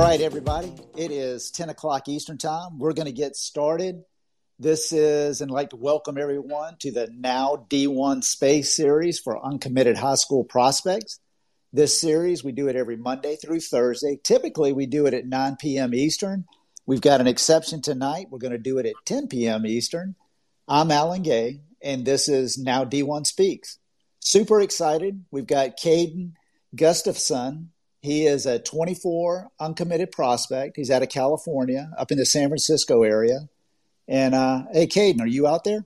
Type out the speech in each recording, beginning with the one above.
All right, everybody. It is 10 o'clock Eastern Time. We're going to get started. This is, and I'd like to welcome everyone to the Now D1 Space Series for uncommitted high school prospects. This series, we do it every Monday through Thursday. Typically, we do it at 9 p.m. Eastern. We've got an exception tonight. We're going to do it at 10 p.m. Eastern. I'm Alan Gay, and this is Now D1 Speaks. Super excited. We've got Kaden Gustafson. He is a 24 uncommitted prospect. He's out of California, up in the San Francisco area. And uh, hey, Kaden, are you out there?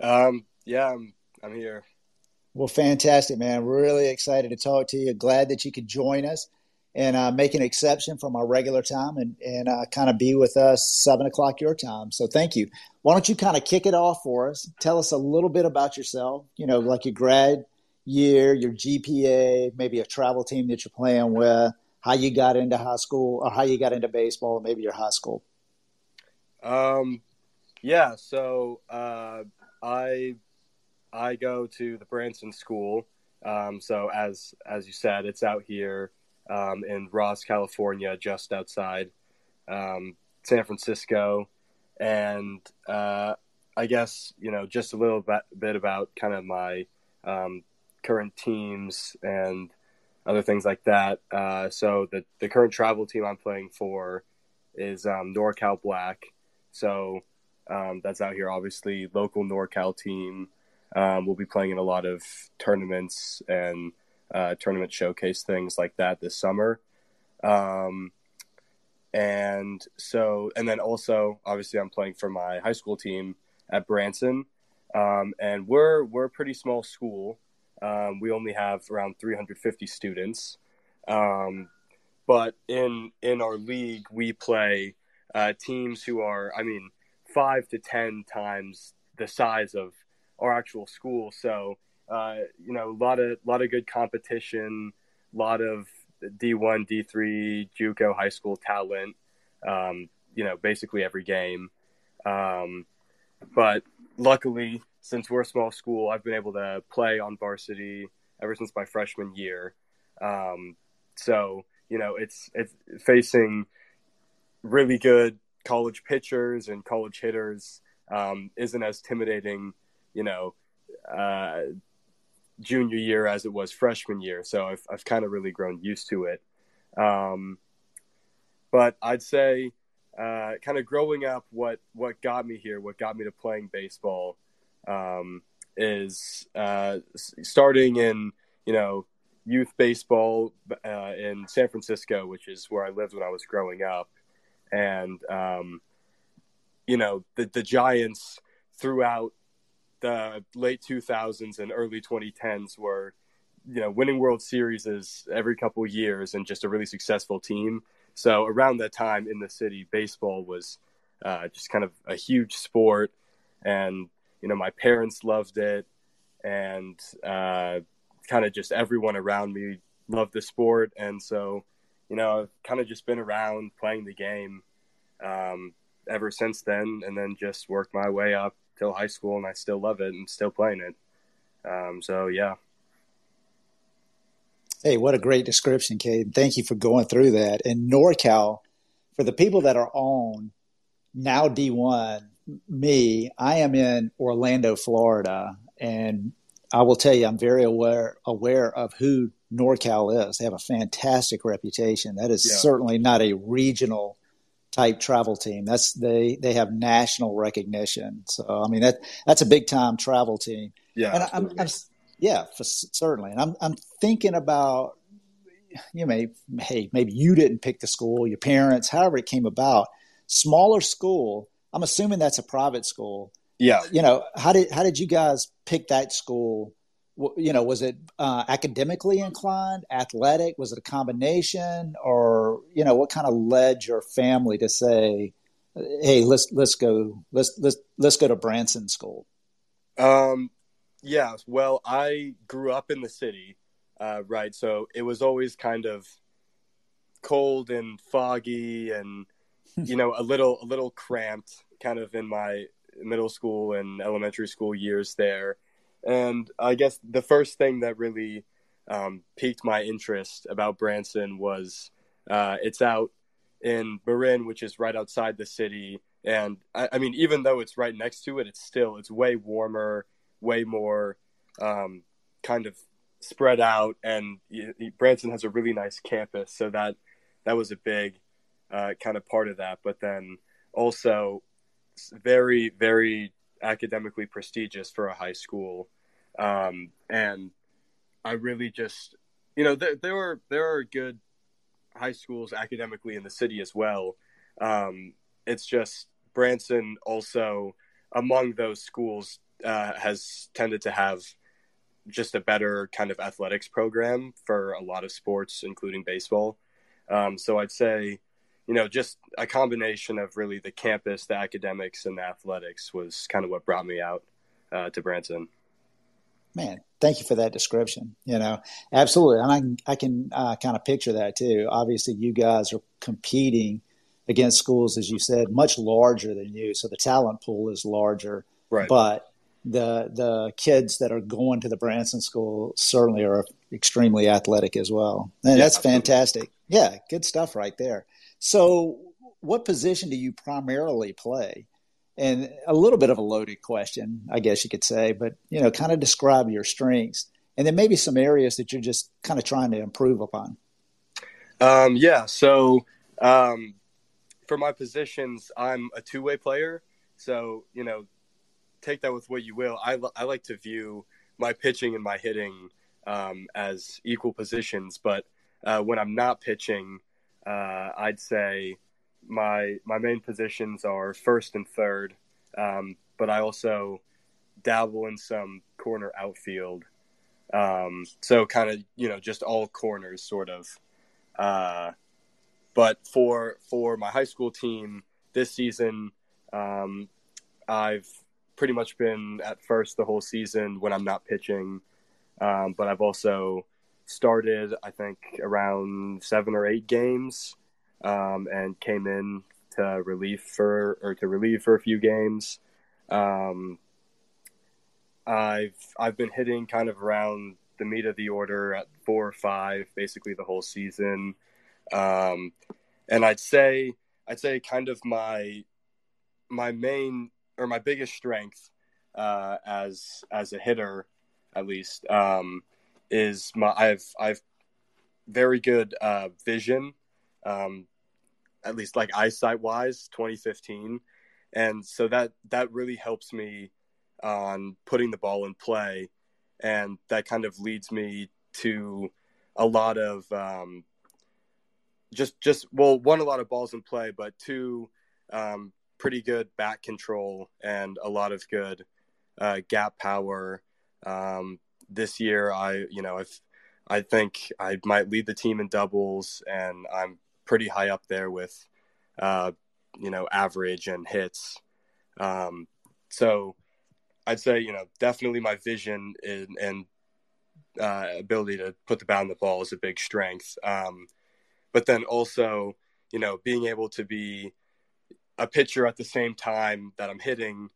Um, yeah, I'm. I'm here. Well, fantastic, man. Really excited to talk to you. Glad that you could join us and uh, make an exception from our regular time and, and uh, kind of be with us seven o'clock your time. So thank you. Why don't you kind of kick it off for us? Tell us a little bit about yourself. You know, like your grad year, your GPA, maybe a travel team that you're playing with, how you got into high school or how you got into baseball, maybe your high school. Um, yeah. So uh, I I go to the Branson School. Um, so as as you said, it's out here um, in Ross, California, just outside um, San Francisco, and uh, I guess you know just a little bit, about kind of my um, current teams and other things like that. Uh, so the the current travel team I'm playing for is um, NorCal Black. So um, that's out here, obviously local NorCal team. Um, we'll be playing in a lot of tournaments and uh, tournament showcase things like that this summer. Um, and so, and then also, obviously, I'm playing for my high school team at Branson, um, and we're we're a pretty small school. Um, we only have around 350 students, um, but in in our league, we play uh, teams who are, I mean, five to ten times the size of our actual school. So uh, you know, a lot of lot of good competition, a lot of D1, D3, JUCO high school talent. Um, you know, basically every game. Um, but luckily, since we're a small school, I've been able to play on varsity ever since my freshman year. Um, so you know, it's it's facing really good college pitchers and college hitters um, isn't as intimidating, you know, uh, junior year as it was freshman year. So I've, I've kind of really grown used to it. Um, but I'd say uh, kind of growing up, what, what got me here, what got me to playing baseball um, is uh, starting in, you know, youth baseball uh, in San Francisco, which is where I lived when I was growing up. And, um, you know, the, the Giants throughout the late 2000s and early 2010s were you know winning world series is every couple years and just a really successful team so around that time in the city baseball was uh, just kind of a huge sport and you know my parents loved it and uh, kind of just everyone around me loved the sport and so you know i've kind of just been around playing the game um, ever since then and then just worked my way up till high school, and I still love it and still playing it. Um, so yeah. Hey, what a great description, Cade. Thank you for going through that. And NorCal, for the people that are on now D1, me, I am in Orlando, Florida, and I will tell you, I'm very aware aware of who NorCal is. They have a fantastic reputation. That is yeah. certainly not a regional type travel team. That's they they have national recognition. So I mean that that's a big time travel team. Yeah, and I'm, I'm, yeah, for, certainly. And I'm I'm thinking about you may hey maybe you didn't pick the school, your parents, however it came about. Smaller school. I'm assuming that's a private school. Yeah. You know how did how did you guys pick that school? you know, was it uh, academically inclined, athletic? Was it a combination, or you know, what kind of led your family to say, "Hey, let's let's go let's let's let's go to Branson School"? Um, yeah. Well, I grew up in the city, uh, right? So it was always kind of cold and foggy, and you know, a little a little cramped, kind of in my middle school and elementary school years there and I guess the first thing that really um, piqued my interest about Branson was Uh, it's out in Marin, which is right outside the city. And I, I, mean, even though it's right next to it, it's still it's way warmer, way more um, kind of spread out. And Branson has a really nice campus, so that that was a big uh, kind of part of that. But then also very, very academically prestigious for a high school. Um, and I really just, you know, there, there are there are good high schools academically in the city as well. Um, it's just Branson also among those schools uh, has tended to have just a better kind of athletics program for a lot of sports, including baseball. Um, so I'd say, you know, just a combination of really the campus, the academics, and the athletics was kind of what brought me out uh, to Branson. Man, thank you for that description. You know, absolutely, and I I can uh, kind of picture that too. Obviously, you guys are competing against schools, as you said, much larger than you, so the talent pool is larger. Right. But the the kids that are going to the Branson School certainly are extremely athletic as well, and yeah, that's fantastic. Yeah, good stuff right there. So, what position do you primarily play? And a little bit of a loaded question, I guess you could say, but you know, kind of describe your strengths, and then maybe some areas that you're just kind of trying to improve upon. Um, yeah. So, um, for my positions, I'm a two-way player. So, you know, take that with what you will. I, I like to view my pitching and my hitting um, as equal positions, but uh, when I'm not pitching, uh, I'd say my my main positions are first and third, um, but I also dabble in some corner outfield. Um, so kind of you know just all corners sort of. Uh, but for for my high school team this season, um, I've pretty much been at first the whole season when I'm not pitching. Um, but I've also started, I think, around seven or eight games, um, and came in to relief for or to relieve for a few games. Um, I've I've been hitting kind of around the meat of the order at four or five, basically the whole season. Um, and I'd say I'd say kind of my my main or my biggest strength uh, as as a hitter, at least, um, is my I've I've very good uh, vision, um, at least like eyesight wise, 2015, and so that that really helps me on putting the ball in play, and that kind of leads me to a lot of um, just just well one a lot of balls in play, but two um, pretty good bat control and a lot of good uh, gap power. Um, this year, I you know if I think I might lead the team in doubles, and I'm pretty high up there with uh, you know average and hits. Um, so I'd say you know definitely my vision and, and uh, ability to put the bat on the ball is a big strength. Um, but then also you know being able to be a pitcher at the same time that I'm hitting,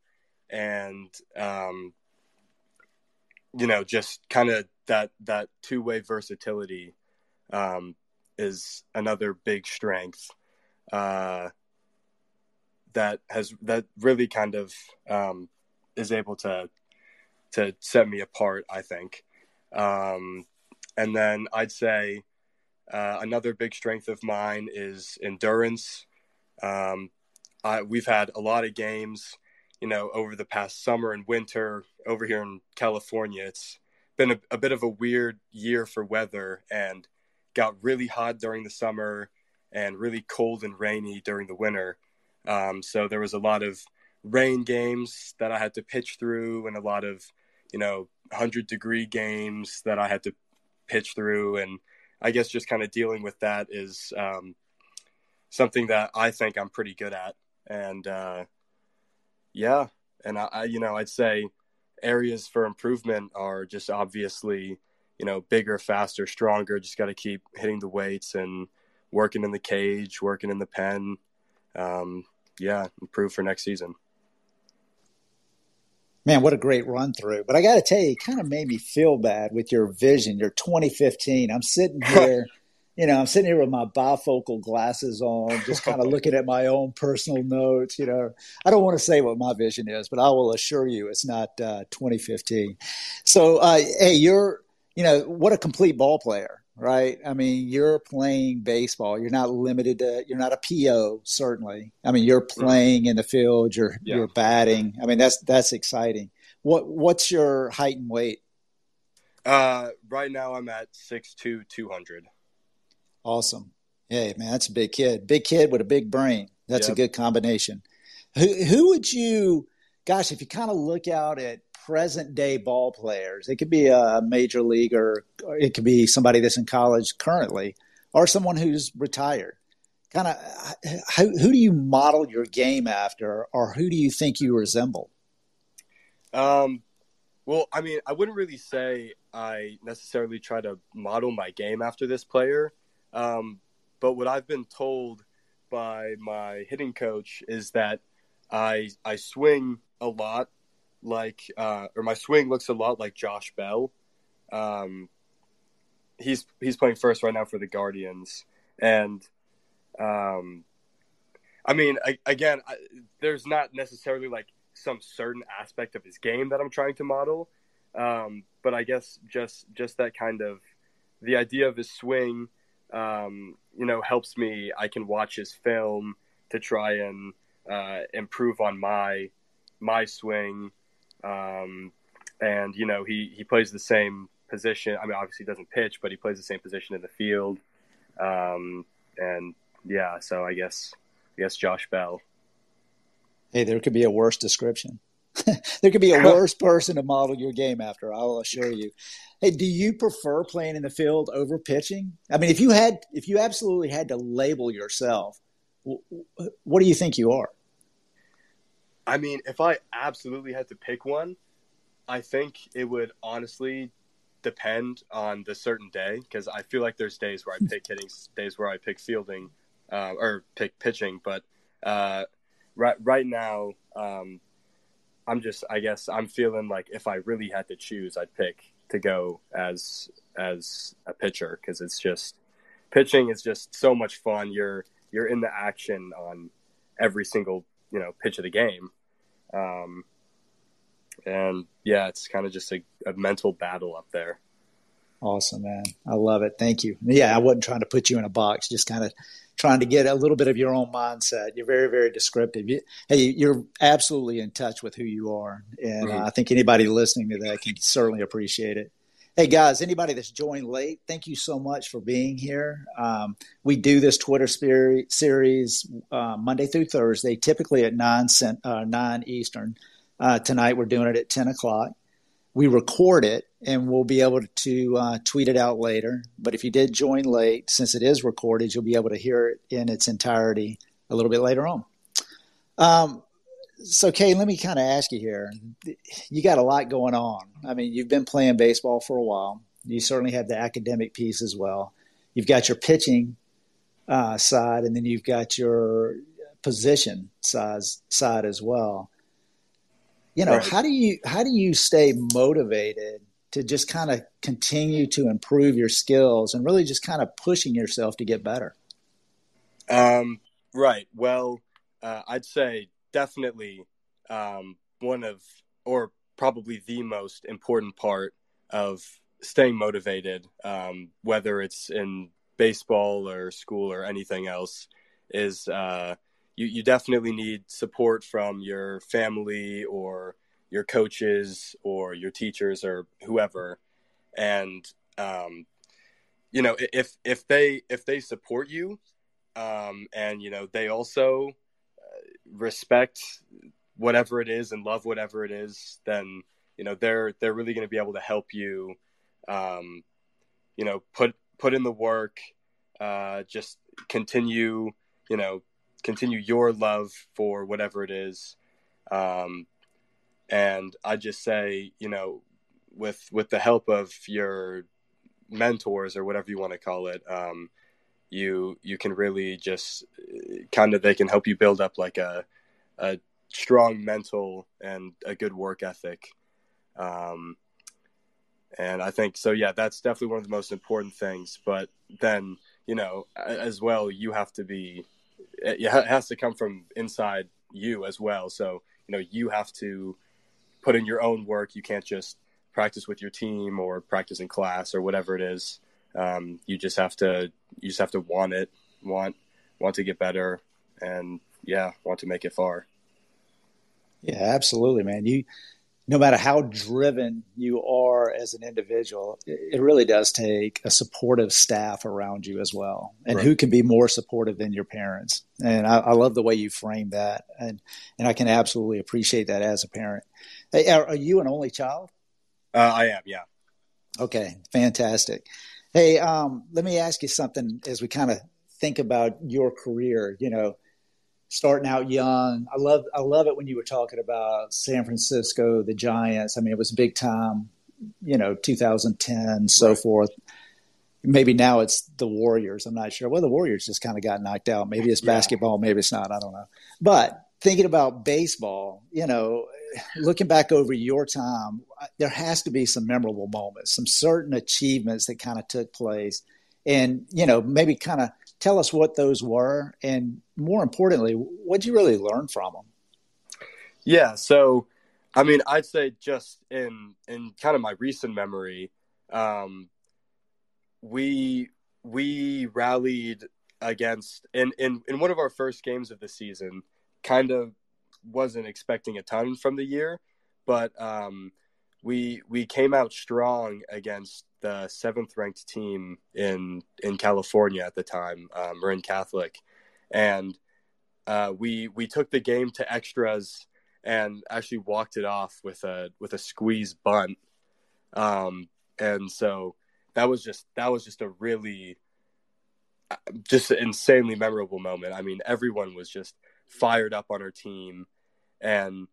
and um, you know, just kind of that that two way versatility um, is another big strength uh, that has that really kind of um, is able to to set me apart. I think, um, and then I'd say uh, another big strength of mine is endurance. Um, uh, we've had a lot of games, you know, over the past summer and winter over here in California. It's been a, a bit of a weird year for weather and got really hot during the summer and really cold and rainy during the winter. Um, so there was a lot of rain games that I had to pitch through and a lot of, you know, 100 degree games that I had to pitch through. And I guess just kind of dealing with that is um, something that I think I'm pretty good at and uh, yeah, and I, I, you know, I'd say areas for improvement are just obviously, you know, bigger, faster, stronger. Just got to keep hitting the weights and working in the cage, working in the pen. Um, yeah, improve for next season. Man, what a great run through. But I got to tell you, it kind of made me feel bad with your vision, your 2015. I'm sitting here you know, I'm sitting here with my bifocal glasses on, just kind of looking at my own personal notes. You know, I don't want to say what my vision is, but I will assure you it's not uh, 2015. So, uh, hey, you're, you know, what a complete ball player, right? I mean, you're playing baseball. You're not limited to, you're not a PO, certainly. I mean, you're playing in the field. You're yeah. you're batting. I mean, that's that's exciting. What what's your height and weight? Uh, right now I'm at six two, two hundred. Awesome. Hey, man, that's a big kid. Big kid with a big brain. That's yep. a good combination. Who, who would you, gosh, if you kind of look out at present day ball players, it could be a major leaguer, or it could be somebody that's in college currently, or someone who's retired. Kind of, who, who do you model your game after, or who do you think you resemble? Um, well, I mean, I wouldn't really say I necessarily try to model my game after this player. Um, but what I've been told by my hitting coach is that I I swing a lot like uh, or my swing looks a lot like Josh Bell. Um, he's he's playing first right now for the Guardians, and um, I mean, I, again, I, there's not necessarily like some certain aspect of his game that I'm trying to model, um, but I guess just just that kind of the idea of his swing um, you know, helps me. I can watch his film to try and uh, improve on my my swing. Um, and you know, he he plays the same position. I mean, obviously he doesn't pitch, but he plays the same position in the field. Um, and yeah, so I guess I guess Josh Bell. Hey, there could be a worse description. there could be a worse person to model your game after. I'll assure you. Hey, do you prefer playing in the field over pitching? I mean, if you had, if you absolutely had to label yourself, what do you think you are? I mean, if I absolutely had to pick one, I think it would honestly depend on the certain day because I feel like there's days where I pick hitting, days where I pick fielding, uh, or pick pitching. But uh, right right now, um, I'm just I guess I'm feeling like if I really had to choose, I'd pick to go as as a pitcher because it's just pitching is just so much fun. You're you're in the action on every single you know pitch of the game, um, and yeah, it's kind of just a, a mental battle up there. Awesome, man. I love it. Thank you. Yeah, I wasn't trying to put you in a box, just kind of trying to get a little bit of your own mindset. You're very, very descriptive. You, hey, you're absolutely in touch with who you are. And mm-hmm. uh, I think anybody listening to that can certainly appreciate it. Hey, guys, anybody that's joined late, thank you so much for being here. Um, we do this Twitter series uh, Monday through Thursday, typically at 9, cent, uh, 9 Eastern. Uh, tonight, we're doing it at 10 o'clock we record it and we'll be able to uh, tweet it out later. But if you did join late, since it is recorded, you'll be able to hear it in its entirety a little bit later on. Um, so, Kay, let me kind of ask you here. You got a lot going on. I mean, you've been playing baseball for a while. You certainly have the academic piece as well. You've got your pitching uh, side, and then you've got your position size side as well you know right. how do you how do you stay motivated to just kind of continue to improve your skills and really just kind of pushing yourself to get better um, right well uh, i'd say definitely um, one of or probably the most important part of staying motivated um, whether it's in baseball or school or anything else is uh, you, you definitely need support from your family or your coaches or your teachers or whoever. And um, you know if if they if they support you um, and you know they also uh, respect whatever it is and love whatever it is then you know they're they're really going to be able to help you um, you know put put in the work uh, just continue you know continue your love for whatever it is. Um, and I just say, you know, with with the help of your mentors or whatever you want to call it, um, you you can really just kind of they can help you build up like a a strong mental and a good work ethic. Um, and I think so. Yeah, that's definitely one of the most important things. But then you know, as well, you have to be. It has to come from inside you as well. So you know, you have to put in your own work. You can't just practice with your team or practice in class or whatever it is. Um, you just have to you just have to want it, want want to get better, and yeah, want to make it far. Yeah, absolutely, man. You no matter how driven you are as an individual, it really does take a supportive staff around you as well. And right. who can be more supportive than your parents? And I, I, love the way you frame that, and and I can absolutely appreciate that as a parent. Hey, are, are you an only child? Uh, I am, yeah. Okay, fantastic. Hey, um, let me ask you something as we kind of think about your career. You know, starting out young. I love I love it when you were talking about San Francisco, the Giants. I mean, it was big time. You know, 2010, so right. forth. Maybe now it's the Warriors. I'm not sure. Well, the Warriors just kind of got knocked out. Maybe it's basketball. Maybe it's not. I don't know. But thinking about baseball, you know, looking back over your time, there has to be some memorable moments, some certain achievements that kind of took place. And, you know, maybe kind of tell us what those were. And more importantly, what did you really learn from them? Yeah. So, I mean, I'd say just in, in kind of my recent memory, um, we, we rallied against in, in, in one of our first games of the season, kind of wasn't expecting a ton from the year, but um, we we came out strong against the seventh ranked team in in California at the time, um, Marin Catholic, and uh, we we took the game to extras and actually walked it off with a with a squeeze bunt, um, and so that was just that was just a really uh, just an insanely memorable moment. I mean, everyone was just fired up on our team, and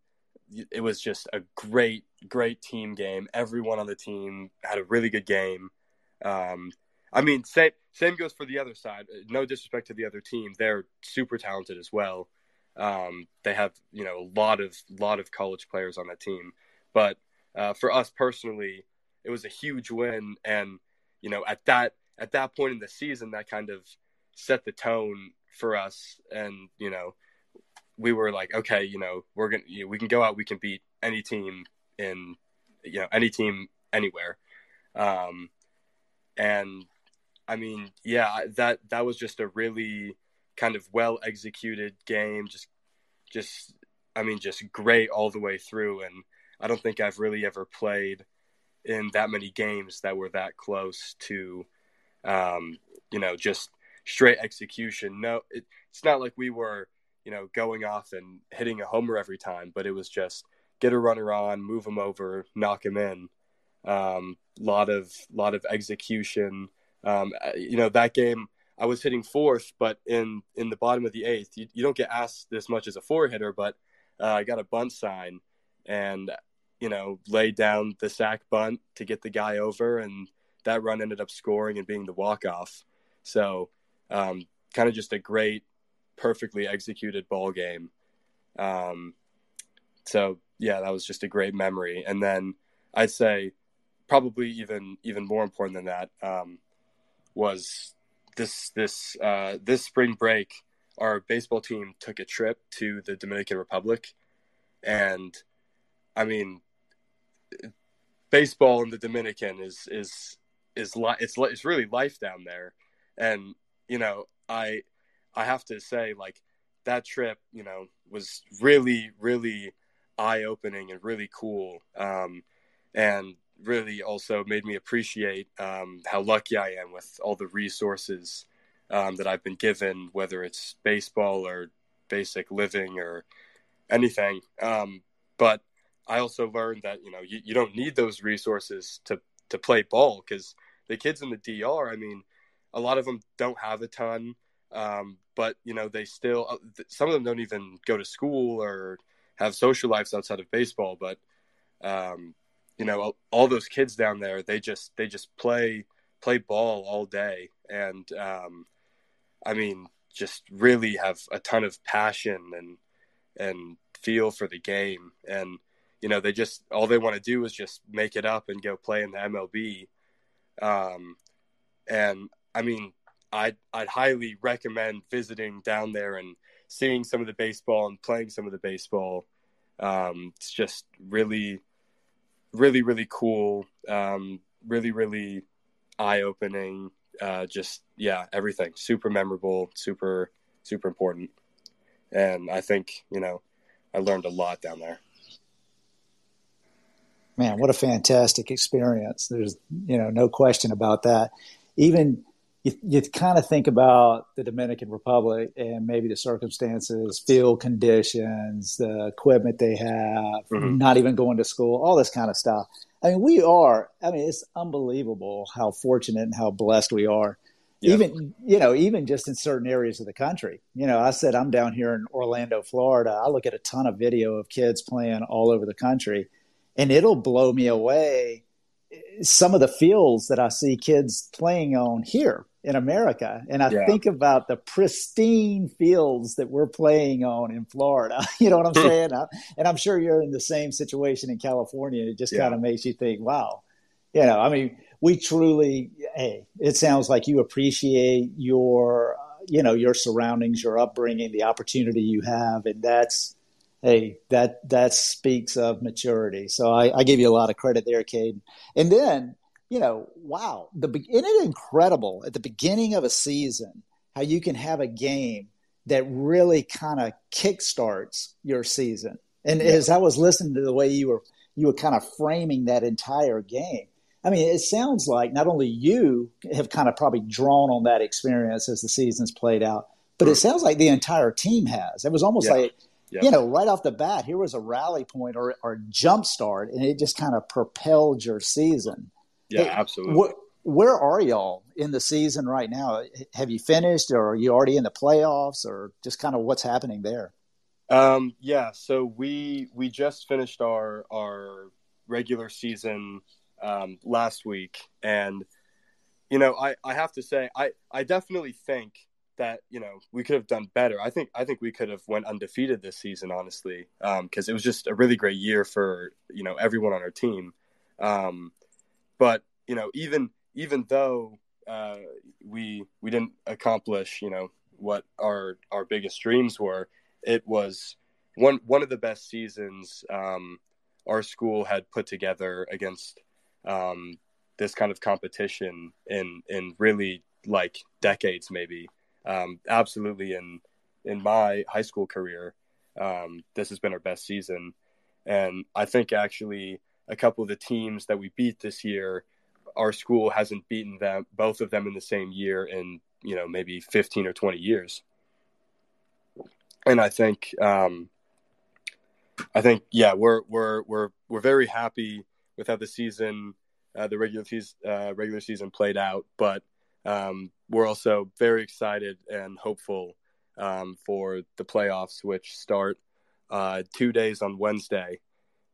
it was just a great, great team game. Everyone on the team had a really good game. Um, I mean, same same goes for the other side. No disrespect to the other team; they're super talented as well. Um, they have you know a lot of lot of college players on that team. But uh, for us personally, it was a huge win, and you know at that at that point in the season, that kind of set the tone for us. And you know, we were like, okay, you know, we're gonna you know, we can go out, we can beat any team in you know any team anywhere, um, and I mean, yeah, that that was just a really kind of well executed game. Just just I mean, just great all the way through, and I don't think I've really ever played in that many games that were that close to, um, you know, just straight execution. No, it, it's not like we were you know, going off and hitting a homer every time, but it was just get a runner on, move him over, knock him in. Um, lot of lot of execution. Um, uh, you know, that game I was hitting fourth, but in in the bottom of the eighth, you, you don't get asked this much as a four hitter, but uh, I got a bunt sign and you know laid down the sac bunt to get the guy over, and that run ended up scoring and being the walk off. So um, kind of just a great perfectly executed ball game. Um, so yeah, that was just a great memory. And then I'd say probably even even more important than that um, was this this uh, this spring break. Our baseball team took a trip to the Dominican Republic, and I mean, baseball in the Dominican is is is li- it's it's really life down there, and you know I I have to say, like that trip, you know, was really, really eye opening and really cool. Um, and really also made me appreciate um, how lucky I am with all the resources um, that I've been given, whether it's baseball or basic living or anything. Um, but I also learned that you know you, you don't need those resources to to play ball because the kids in the DR, I mean, a lot of them don't have a ton. Um, but you know, they still uh, some of them don't even go to school or have social lives outside of baseball. But um, you know, all those kids down there, they just they just play play ball all day, and um, I mean, just really have a ton of passion and and feel for the game, and you know, they just all they want to do is just make it up and go play in the MLB. Um, and I mean, I'd I'd highly recommend visiting down there and seeing some of the baseball and playing some of the baseball. Um, it's just really, really, really cool. Um, really, really eye opening. Uh, just yeah, everything super memorable, super super important, and I think you know I learned a lot down there. Man, what a fantastic experience! There's you know no question about that. Even you, you kind of think about the Dominican Republic and maybe the circumstances, field conditions, the equipment they have, mm-hmm. not even going to school, all this kind of stuff. I mean, we are. I mean, it's unbelievable how fortunate and how blessed we are. Yeah. Even you know, even just in certain areas of the country. You know, I said I'm down here in Orlando, Florida. I look at a ton of video of kids playing all over the country, and it'll blow me away. Some of the fields that I see kids playing on here in America. And I yeah. think about the pristine fields that we're playing on in Florida. You know what I'm hmm. saying? and I'm sure you're in the same situation in California. It just yeah. kind of makes you think, wow, you know, I mean, we truly, hey, it sounds like you appreciate your, you know, your surroundings, your upbringing, the opportunity you have. And that's, hey, that, that speaks of maturity. So I, I give you a lot of credit there, Kaden. And then, you know, wow, the isn't it incredible at the beginning of a season how you can have a game that really kind of kickstarts your season. And yeah. as I was listening to the way you were you were kind of framing that entire game, I mean, it sounds like not only you have kind of probably drawn on that experience as the season's played out, but it mm. sounds like the entire team has. It was almost yeah. like, yeah. you know, right off the bat, here was a rally point or, or jump start, and it just kind of propelled your season. Yeah, hey, absolutely. Wh- where are y'all in the season right now? Have you finished, or are you already in the playoffs, or just kind of what's happening there? Um, yeah, so we we just finished our our regular season um, last week, and you know, I I have to say, I I definitely think that you know we could have done better. I think I think we could have went undefeated this season, honestly, because um, it was just a really great year for you know everyone on our team. Um, but you know, even even though uh, we we didn't accomplish, you know, what our our biggest dreams were, it was one one of the best seasons um, our school had put together against um, this kind of competition in in really like decades, maybe. Um, absolutely, in in my high school career, um, this has been our best season, and I think actually a couple of the teams that we beat this year our school hasn't beaten them both of them in the same year in you know maybe 15 or 20 years. And i think um i think yeah we're we're we're we're very happy with how the season uh, the regular season uh, regular season played out. But um we're also very excited and hopeful um, for the playoffs which start uh, two days on wednesday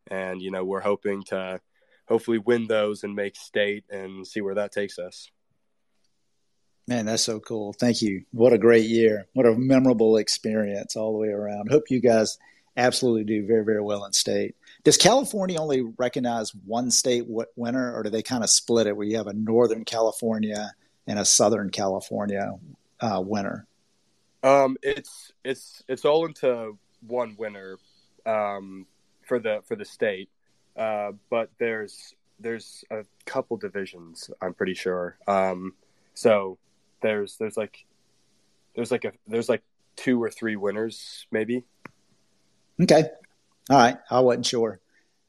and you know we're hoping to hopefully win those and make state and see where that takes us. Man, that's so cool. Thank you. What a great year. What a memorable experience all the way around. Hope you guys absolutely do very, very well in state. Does California only recognize one state winner, or do they kind of split it where you have a Northern California and a Southern California uh, winner? Um, it's it's it's all into one winner um, for the for the state. Uh, but there's there's a couple divisions. I'm pretty sure. Um, so there's there's like there's like a there's like two or three winners maybe. Okay, all right. I wasn't sure.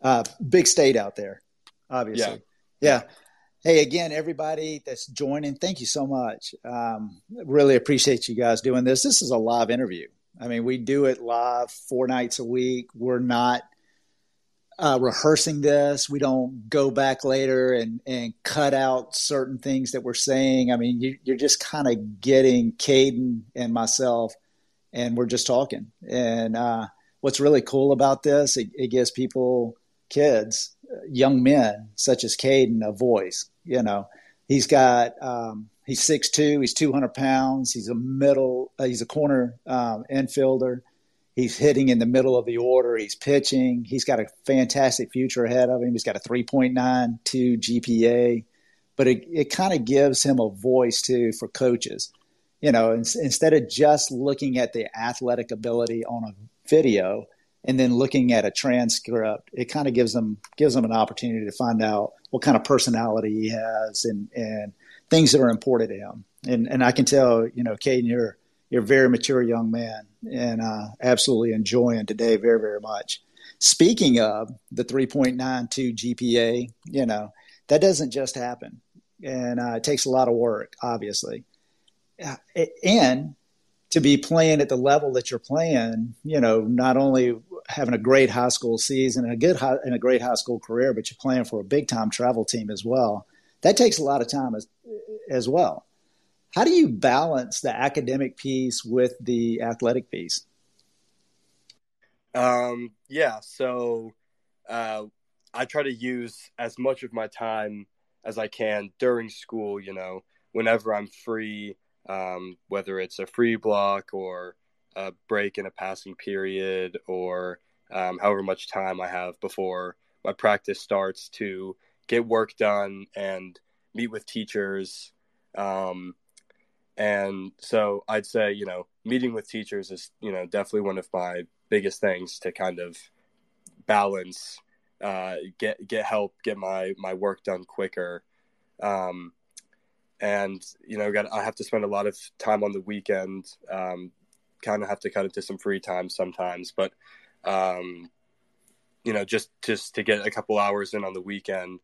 Uh, big state out there, obviously. Yeah. yeah. Hey, again, everybody that's joining, thank you so much. Um, really appreciate you guys doing this. This is a live interview. I mean, we do it live four nights a week. We're not uh, rehearsing this. We don't go back later and, and cut out certain things that we're saying. I mean, you, are just kind of getting Kaden and myself, and we're just talking. And uh, what's really cool about this, it, it, gives people, kids, young men such as Kaden, a voice. You know, he's got um, he's six two, he's two hundred pounds, he's a middle, uh, he's a corner um, infielder He's hitting in the middle of the order. He's pitching. He's got a fantastic future ahead of him. He's got a 3.92 GPA, but it, it kind of gives him a voice too for coaches. you know, in, instead of just looking at the athletic ability on a video and then looking at a transcript, it kind of gives them gives them an opportunity to find out what kind of personality he has and and things that are important to him. And and I can tell, you know, Kaden, you're you're a very mature young man and uh, absolutely enjoying today very very much. Speaking of the 3.92 GPA, you know, that doesn't just happen, and uh, it takes a lot of work, obviously and to be playing at the level that you're playing, you know, not only having a great high school season and a good high, and a great high school career, but you're playing for a big time travel team as well. That takes a lot of time as as well. How do you balance the academic piece with the athletic piece? Um, yeah, so uh, I try to use as much of my time as I can during school. You know, whenever I'm free um, whether it's a free block or a break in a passing period or um, however much time I have before my practice starts to get work done and meet with teachers. Um, and so I'd say, you know, meeting with teachers is, you know, definitely one of my biggest things to kind of balance, uh, get, get help, get my, my work done quicker. Um, and you know, got I have to spend a lot of time on the weekend. Um, kind of have to cut into some free time sometimes, but um, you know, just just to get a couple hours in on the weekend.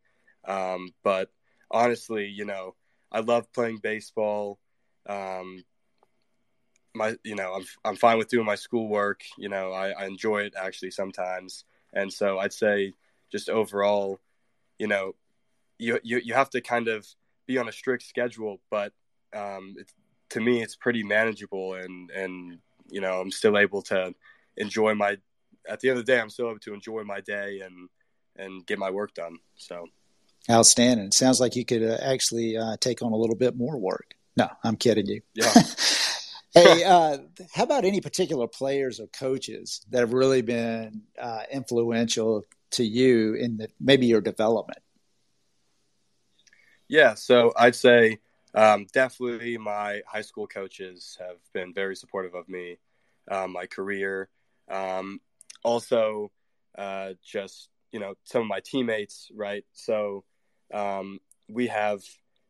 Um, but honestly, you know, I love playing baseball. Um, my, you know, I'm I'm fine with doing my schoolwork. You know, I, I enjoy it actually sometimes, and so I'd say just overall, you know, you you you have to kind of be on a strict schedule, but um, to me, it's pretty manageable, and and you know, I'm still able to enjoy my. At the end of the day, I'm still able to enjoy my day and and get my work done. So, outstanding. Sounds like you could uh, actually uh, take on a little bit more work. No, I'm kidding you. Yeah. hey, uh, how about any particular players or coaches that have really been uh, influential to you in the, maybe your development? Yeah, so I'd say um, definitely my high school coaches have been very supportive of me, um, my career. Um, also, uh, just you know, some of my teammates, right? So um, we have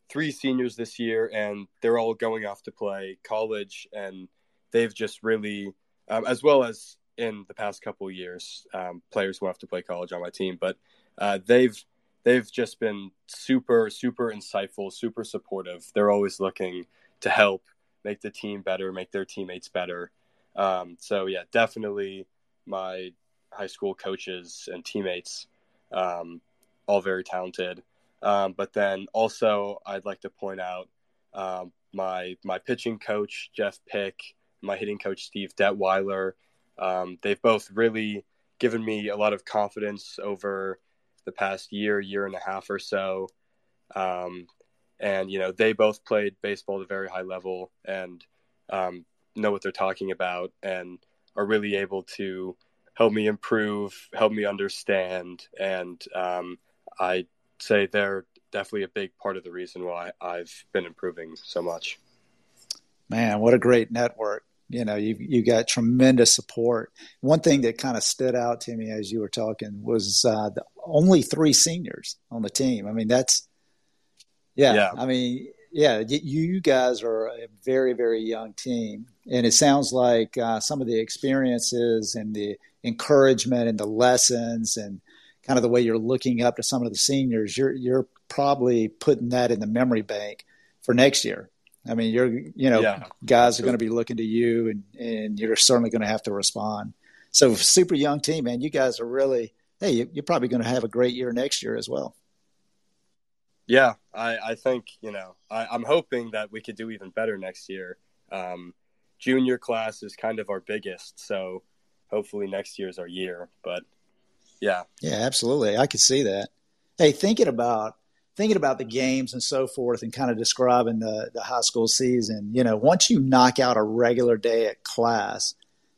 three seniors this year, and they're all going off to play college, and they've just really, um, as well as in the past couple years, um, players who have to play college on my team, but uh, they've they've just been super, super insightful, super supportive. They're always looking to help make the team better, make their teammates better. Um, so yeah, definitely my high school coaches and teammates, um, all very talented. Um, but then also, I'd like to point out um, my my pitching coach Jeff Pick, my hitting coach Steve Detweiler. Um, they've both really given me a lot of confidence over the past year, year and a half or so. Um, and, you know, they both played baseball at a very high level and um, know what they're talking about and are really able to help me improve, help me understand. And um, I say they're definitely a big part of the reason why I've been improving so much. Man, what a great network you know you you got tremendous support. One thing that kind of stood out to me as you were talking was uh, the only three seniors on the team. I mean that's yeah, yeah. i mean yeah you, you guys are a very very young team. And it sounds like uh, some of the experiences and the encouragement and the lessons and kind of the way you're looking up to some of the seniors you're you're probably putting that in the memory bank for next year I mean, you're you know yeah. guys are going to be looking to you, and and you're certainly going to have to respond. So super young team, man. You guys are really hey, you're probably going to have a great year next year as well. Yeah, I, I think you know I, am hoping that we could do even better next year. Um, junior class is kind of our biggest, so hopefully next year is our year. But yeah, yeah, absolutely, I could see that. Hey, thinking about thinking about the games and so forth and kind of describing the, the high school season, you know, once you knock out a regular day at class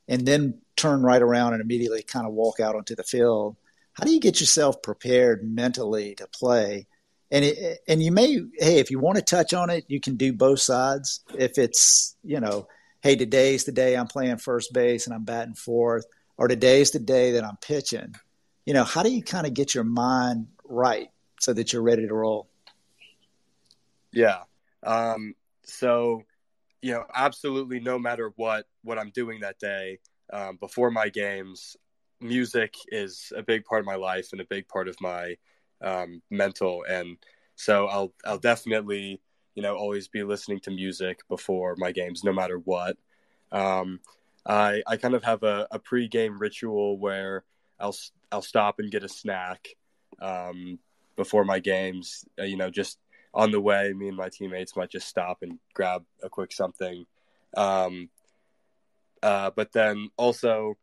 and then turn right around and immediately kind of walk out onto the field, how do you get yourself prepared mentally to play? And it, and you may hey if you want to touch on it you can do both sides. If it's you know hey today's the day i'm playing first base and i'm batting fourth or today's the day that i'm pitching you know how do you kind of get your mind right so that you're ready to roll. Yeah. Um, so you know absolutely no matter what what i'm doing that day um, before my games music is a big part of my life and a big part of my um, mental, and so I'll I'll definitely you know always be listening to music before my games, no matter what. Um, I I kind of have a, a pre-game ritual where I'll I'll stop and get a snack. Um, before my games. Uh, you know, just on the way, me and my teammates might just stop and grab a quick something. Um, uh, but then also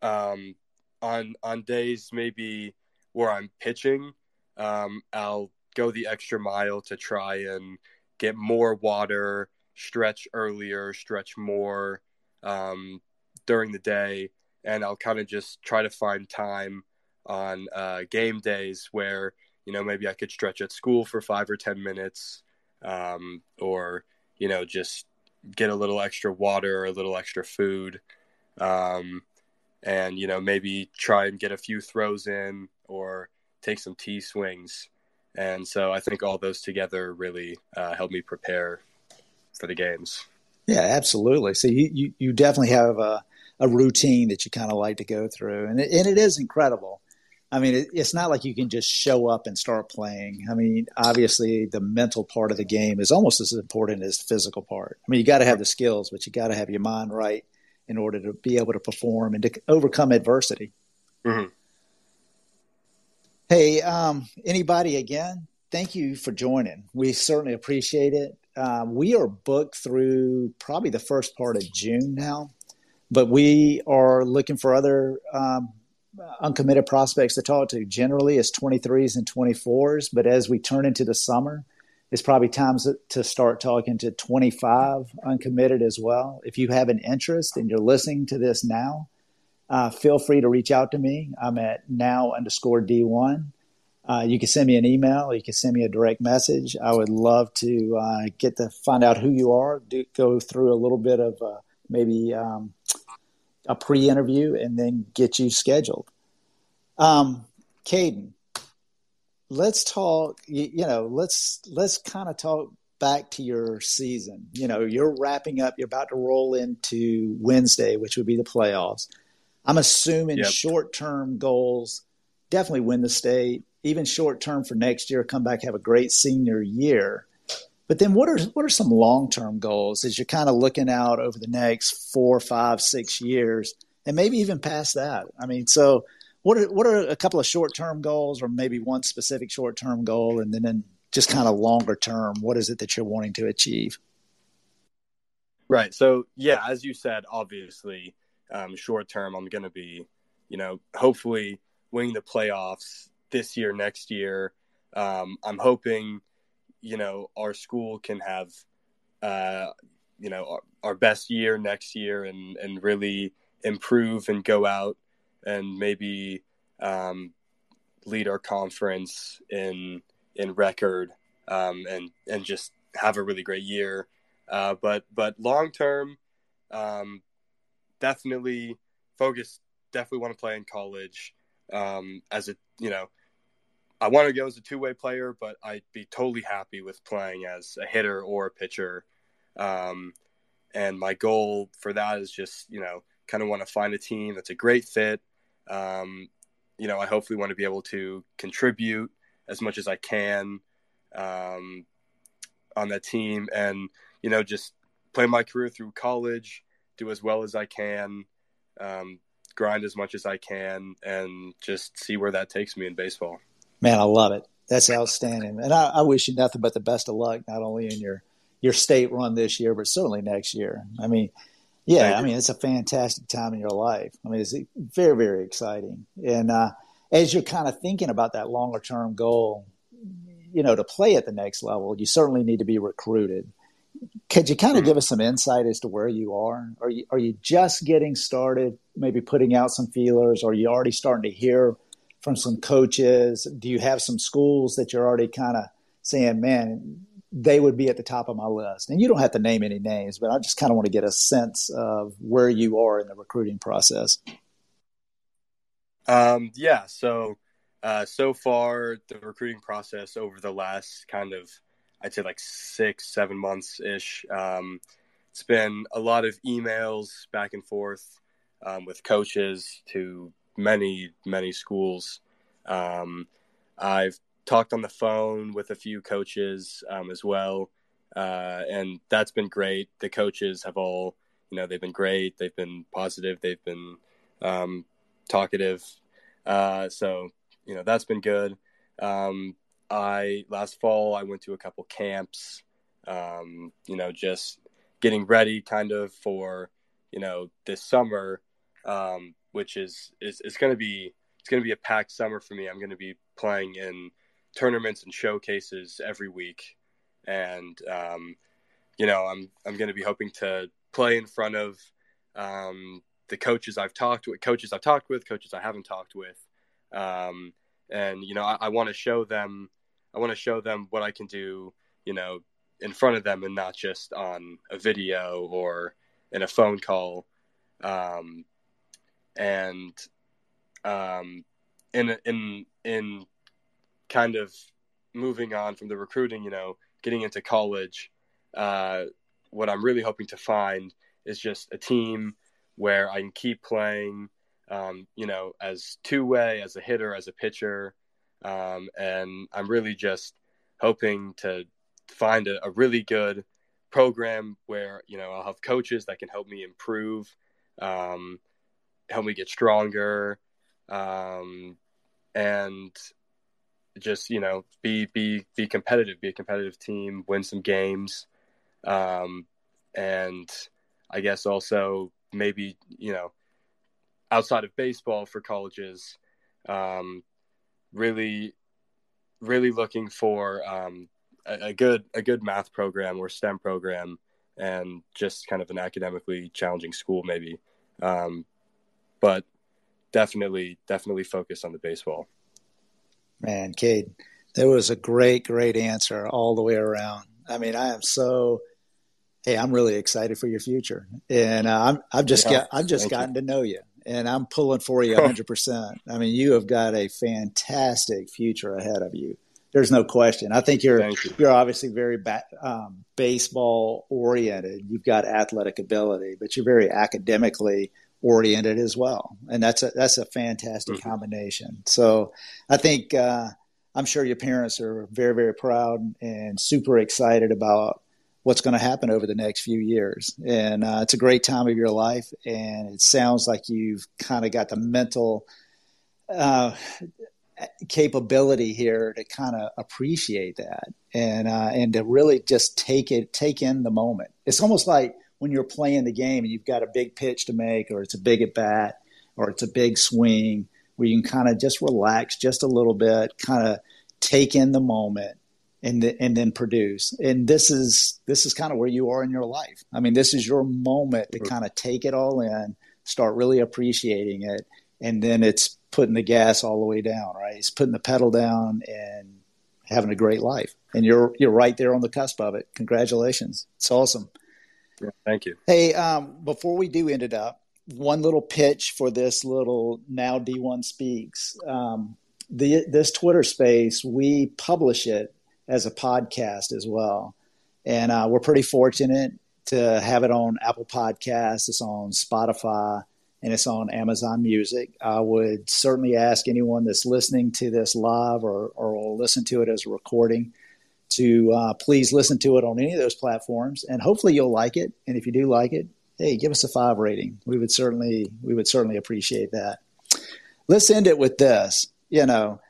um, on on days maybe where I'm pitching, um, I'll go the extra mile to try and get more water, stretch earlier, stretch more um, during the day, and I'll kind of just try to find time on uh, game days where you know maybe I could stretch at school for five or ten minutes, um, or you know just get a little extra water or a little extra food. Um, and you know maybe try and get a few throws in or take some tee swings. And so I think all those together really uh, help me prepare for the games. Yeah, absolutely. So you, you, you definitely have a, a routine that you kind of like to go through, and it, and it is incredible. I mean, it, it's not like you can just show up and start playing. I mean, obviously, the mental part of the game is almost as important as the physical part. I mean, you got to have the skills, but you got to have your mind right in order to be able to perform and to overcome adversity. Mm-hmm. Hey, um, anybody again? Thank you for joining. We certainly appreciate it. Um, we are booked through probably the first part of June now, but we are looking for other um, uncommitted prospects to talk to. Generally, is 23s and 24s, but as we turn into the summer, it's probably time to start talking to 25 uncommitted as well. If you have an interest and you're listening to this now, uh, feel free to reach out to me. I'm at now underscore D1. Uh, you can send me an email. You can send me a direct message. I would love to uh, get to find out who you are, do, go through a little bit of uh, maybe um, a pre-interview, and then get you scheduled. Um, Kaden, let's talk. You, you know, let's let's kind of talk back to your season. You know, you're wrapping up. You're about to roll into Wednesday, which would be the playoffs. I'm assuming yep. short term goals definitely win the state. Even short term for next year, come back have a great senior year. But then, what are what are some long term goals as you're kind of looking out over the next four, five, six years, and maybe even past that? I mean, so what are what are a couple of short term goals, or maybe one specific short term goal, and then just kind of longer term, what is it that you're wanting to achieve? Right. So yeah, as you said, obviously, um, short term, I'm going to be, you know, hopefully winning the playoffs this year, next year. Um, I'm hoping, you know, our school can have, uh, you know, our, our best year next year and and really improve and go out and maybe um, lead our conference in in record um, and and just have a really great year. Uh, but but long term, um, definitely focus. Definitely want to play in college. Um, as a you know, I want to go as a two way player, but I'd be totally happy with playing as a hitter or a pitcher. Um, and my goal for that is just you know kind of want to find a team that's a great fit um, you know, I hopefully want to be able to contribute as much as I can um, on that team, and you know, just play my career through college, do as well as I can, um, grind as much as I can, and just see where that takes me in baseball. Man, I love it. That's outstanding, and I, I wish you nothing but the best of luck, not only in your your state run this year, but certainly next year. I mean, yeah, I mean, it's a fantastic time in your life. I mean, it's very, very exciting. And uh, as you're kind of thinking about that longer term goal, you know, to play at the next level, you certainly need to be recruited. Could you kind of mm-hmm. give us some insight as to where you are? Are you are you just getting started, maybe putting out some feelers, or are you already starting to hear from some coaches? Do you have some schools that you're already kind of saying, man, they would be at the top of my list. And you don't have to name any names, but I just kind of want to get a sense of where you are in the recruiting process. Um, yeah. So, uh, so far, the recruiting process over the last kind of, I'd say like six, seven months ish. Um, it's been a lot of emails back and forth um, with coaches to many, many schools. Um, I've talked on the phone with a few coaches um, as well, uh, and that's been great. The coaches have all, you know, they've been great. They've been positive. They've been um, talkative. Uh, so you know that's been good. Um, I last fall I went to a couple camps. Um, you know, just getting ready kind of for you know this summer, um, which is is, is going to be it's going to be a packed summer for me. I'm going to be playing in tournaments and showcases every week, and um, you know I'm I'm going to be hoping to play in front of um, the coaches I've talked with, coaches I've talked with, coaches I haven't talked with, um, and you know I, I want to show them I want to show them what I can do, you know, in front of them and not just on a video or in a phone call, um, and um, in in in kind of moving on from the recruiting, you know, getting into college, uh, what I'm really hoping to find is just a team where I can keep playing, um, you know, as two way, as a hitter, as a pitcher. Um, and I'm really just hoping to find a, a, really good program where, you know, I'll have coaches that can help me improve, um, help me get stronger, um, and just you know be be be competitive, be a competitive team, win some games, um, and I guess also maybe you know outside of baseball for colleges, um, really really looking for um, a, a, good a good math program or STEM program, and just kind of an academically challenging school maybe, um, but definitely definitely focus on the baseball. Man, Cade, that was a great, great answer all the way around. I mean, I am so. Hey, I'm really excited for your future, and uh, I'm I've just yeah, got I've just gotten you. to know you, and I'm pulling for you 100. percent I mean, you have got a fantastic future ahead of you. There's no question. I think you're you. are obviously very ba- um, baseball oriented. You've got athletic ability, but you're very academically oriented as well, and that's a that's a fantastic mm-hmm. combination. So I think uh, I'm sure your parents are very very proud and super excited about what's going to happen over the next few years. And uh, it's a great time of your life, and it sounds like you've kind of got the mental. Uh, capability here to kind of appreciate that and uh, and to really just take it take in the moment. It's almost like when you're playing the game and you've got a big pitch to make, or it's a big at bat, or it's a big swing, where you can kind of just relax just a little bit, kind of take in the moment, and the, and then produce. And this is this is kind of where you are in your life. I mean, this is your moment to kind of take it all in, start really appreciating it, and then it's putting the gas all the way down. Right? It's putting the pedal down and having a great life. And you're you're right there on the cusp of it. Congratulations! It's awesome. Thank you. Hey, um, before we do end it up, one little pitch for this little now D1 speaks. Um, the this Twitter space, we publish it as a podcast as well, and uh, we're pretty fortunate to have it on Apple Podcasts. It's on Spotify and it's on Amazon Music. I would certainly ask anyone that's listening to this live or, or will listen to it as a recording to uh, please listen to it on any of those platforms, and hopefully you'll like it. And if you do like it, hey, give us a five rating. We would certainly we would certainly appreciate that. Let's end it with this. You know,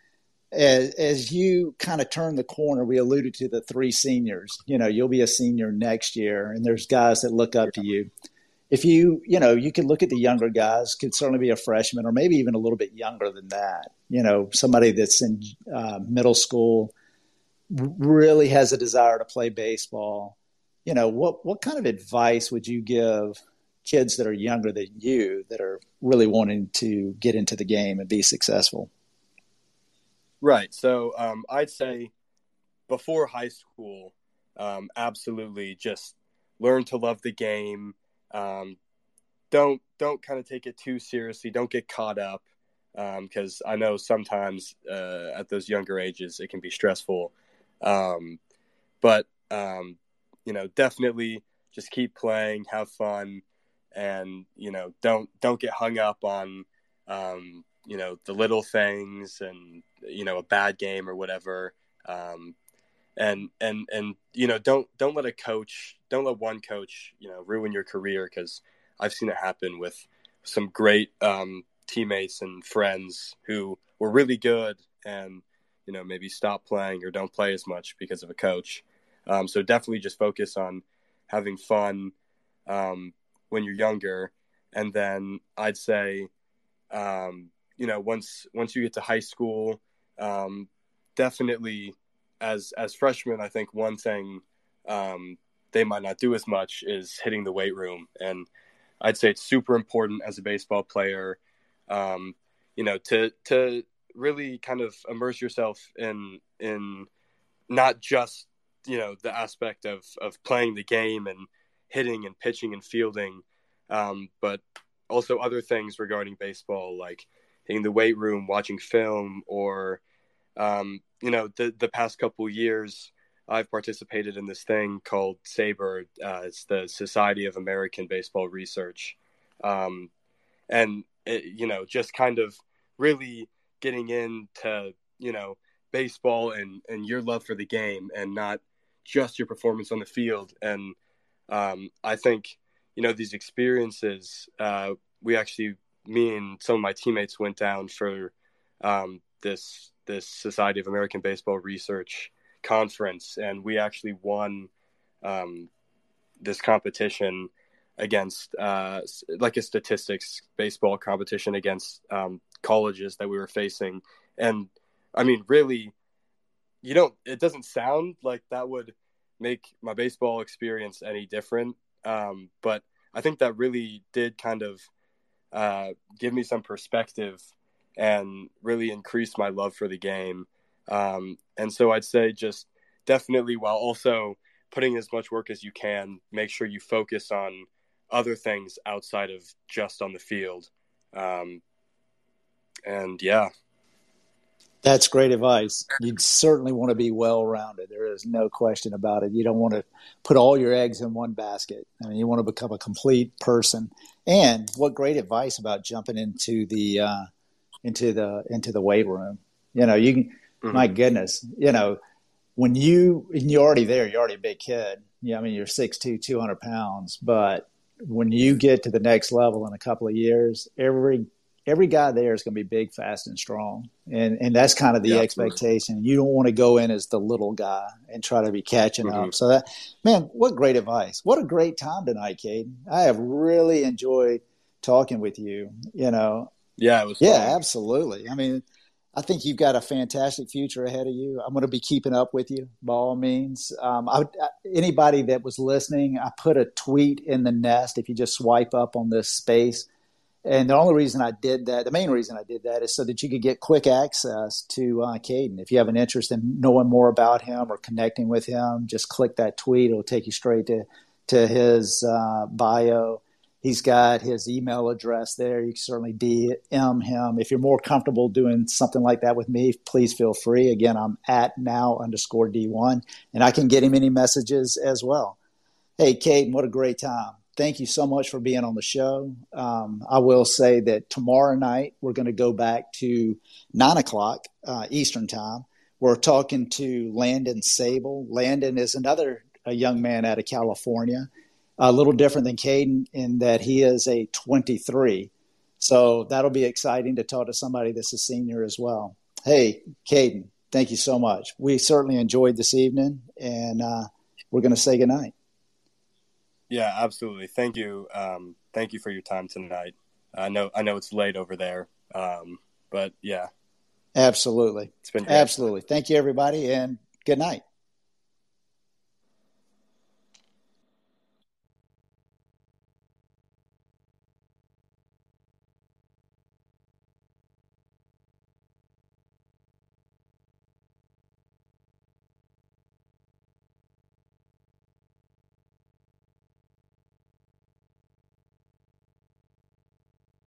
as, as you kind of turn the corner, we alluded to the three seniors. You know, you'll be a senior next year, and there's guys that look up to you. If you, you know, you can look at the younger guys, could certainly be a freshman or maybe even a little bit younger than that. You know, somebody that's in uh, middle school really has a desire to play baseball, you know, what what kind of advice would you give kids that are younger than you that are really wanting to get into the game and be successful? Right. So um, I'd say before high school, um, absolutely just learn to love the game. Um, don't don't kind of take it too seriously. Don't get caught up because um, I know sometimes uh, at those younger ages it can be stressful. Um, but um, you know, definitely just keep playing, have fun, and you know, don't don't get hung up on um, you know the little things and you know a bad game or whatever. Um, and and and you know, don't don't let a coach, don't let one coach, you know, ruin your career because I've seen it happen with some great um, teammates and friends who were really good and you know maybe stop playing or don't play as much because of a coach. Um, so definitely just focus on having fun um, when you're younger, and then I'd say, um, you know, once once you get to high school, um, definitely as as freshmen, I think one thing um, they might not do as much is hitting the weight room, and I'd say it's super important as a baseball player, um, you know, to to really kind of immerse yourself in in not just you know the aspect of of playing the game and hitting and pitching and fielding, um, but also other things regarding baseball like in the weight room, watching film, or um, you know the the past couple years. I've participated in this thing called SABR. Uh, it's the Society of American Baseball Research, um, and it, you know, just kind of really getting into you know baseball and and your love for the game, and not just your performance on the field. And um, I think you know these experiences. Uh, we actually, me and some of my teammates went down for um, this this Society of American Baseball Research conference, and we actually won um, this competition against uh, like a statistics baseball competition against um, colleges that we were facing, and I mean, really, you don't. It doesn't sound like that would make my baseball experience any different, um, but I think that really did kind of uh, give me some perspective and really increase my love for the game. Um, and so I'd say just definitely while also putting as much work as you can, make sure you focus on other things outside of just on the field. Um, and yeah. That's great advice. You certainly want to be well rounded. There is no question about it. You don't want to put all your eggs in one basket. I mean, you want to become a complete person. And what great advice about jumping into the uh, into the into the weight room. You know, you can. Mm-hmm. My goodness, you know, when you and you're already there, you're already a big kid. Yeah, I mean, you're 6'2", 200 pounds, but when you get to the next level in a couple of years, every every guy there is going to be big, fast, and strong, and and that's kind of the yeah, expectation. You don't want to go in as the little guy and try to be catching mm-hmm. up. So that man, what great advice! What a great time tonight, Kaden. I have really enjoyed talking with you. You know, yeah, it was. Yeah, fun. absolutely. I mean, I think you've got a fantastic future ahead of you. I'm going to be keeping up with you by all means. Um, I, anybody that was listening, I put a tweet in the nest. If you just swipe up on this space, and the only reason I did that, the main reason I did that, is so that you could get quick access to uh, Kaden. If you have an interest in knowing more about him or connecting with him, just click that tweet. It'll take you straight to to his uh, bio He's got his email address there. You can certainly DM him. If you're more comfortable doing something like that with me, please feel free. Again, I'm at now underscore D1, and I can get him any messages as well. Hey, Kaden, what a great time. Thank you so much for being on the show. Um, I will say that tomorrow night we're going to go back to 9 o'clock uh, Eastern Time. We're talking to Landon Sable. Landon is another young man out of California a little different than Kaden in that he is a 23. So that'll be exciting to talk to somebody that's a senior as well. Hey, Kaden, thank you so much. We certainly enjoyed this evening, and uh, we're going to say goodnight. Yeah, absolutely. Thank you. Um, thank you for your time tonight. I know I know it's late over there, um, but yeah, absolutely. It's been great. absolutely. Thank you, everybody, and good night.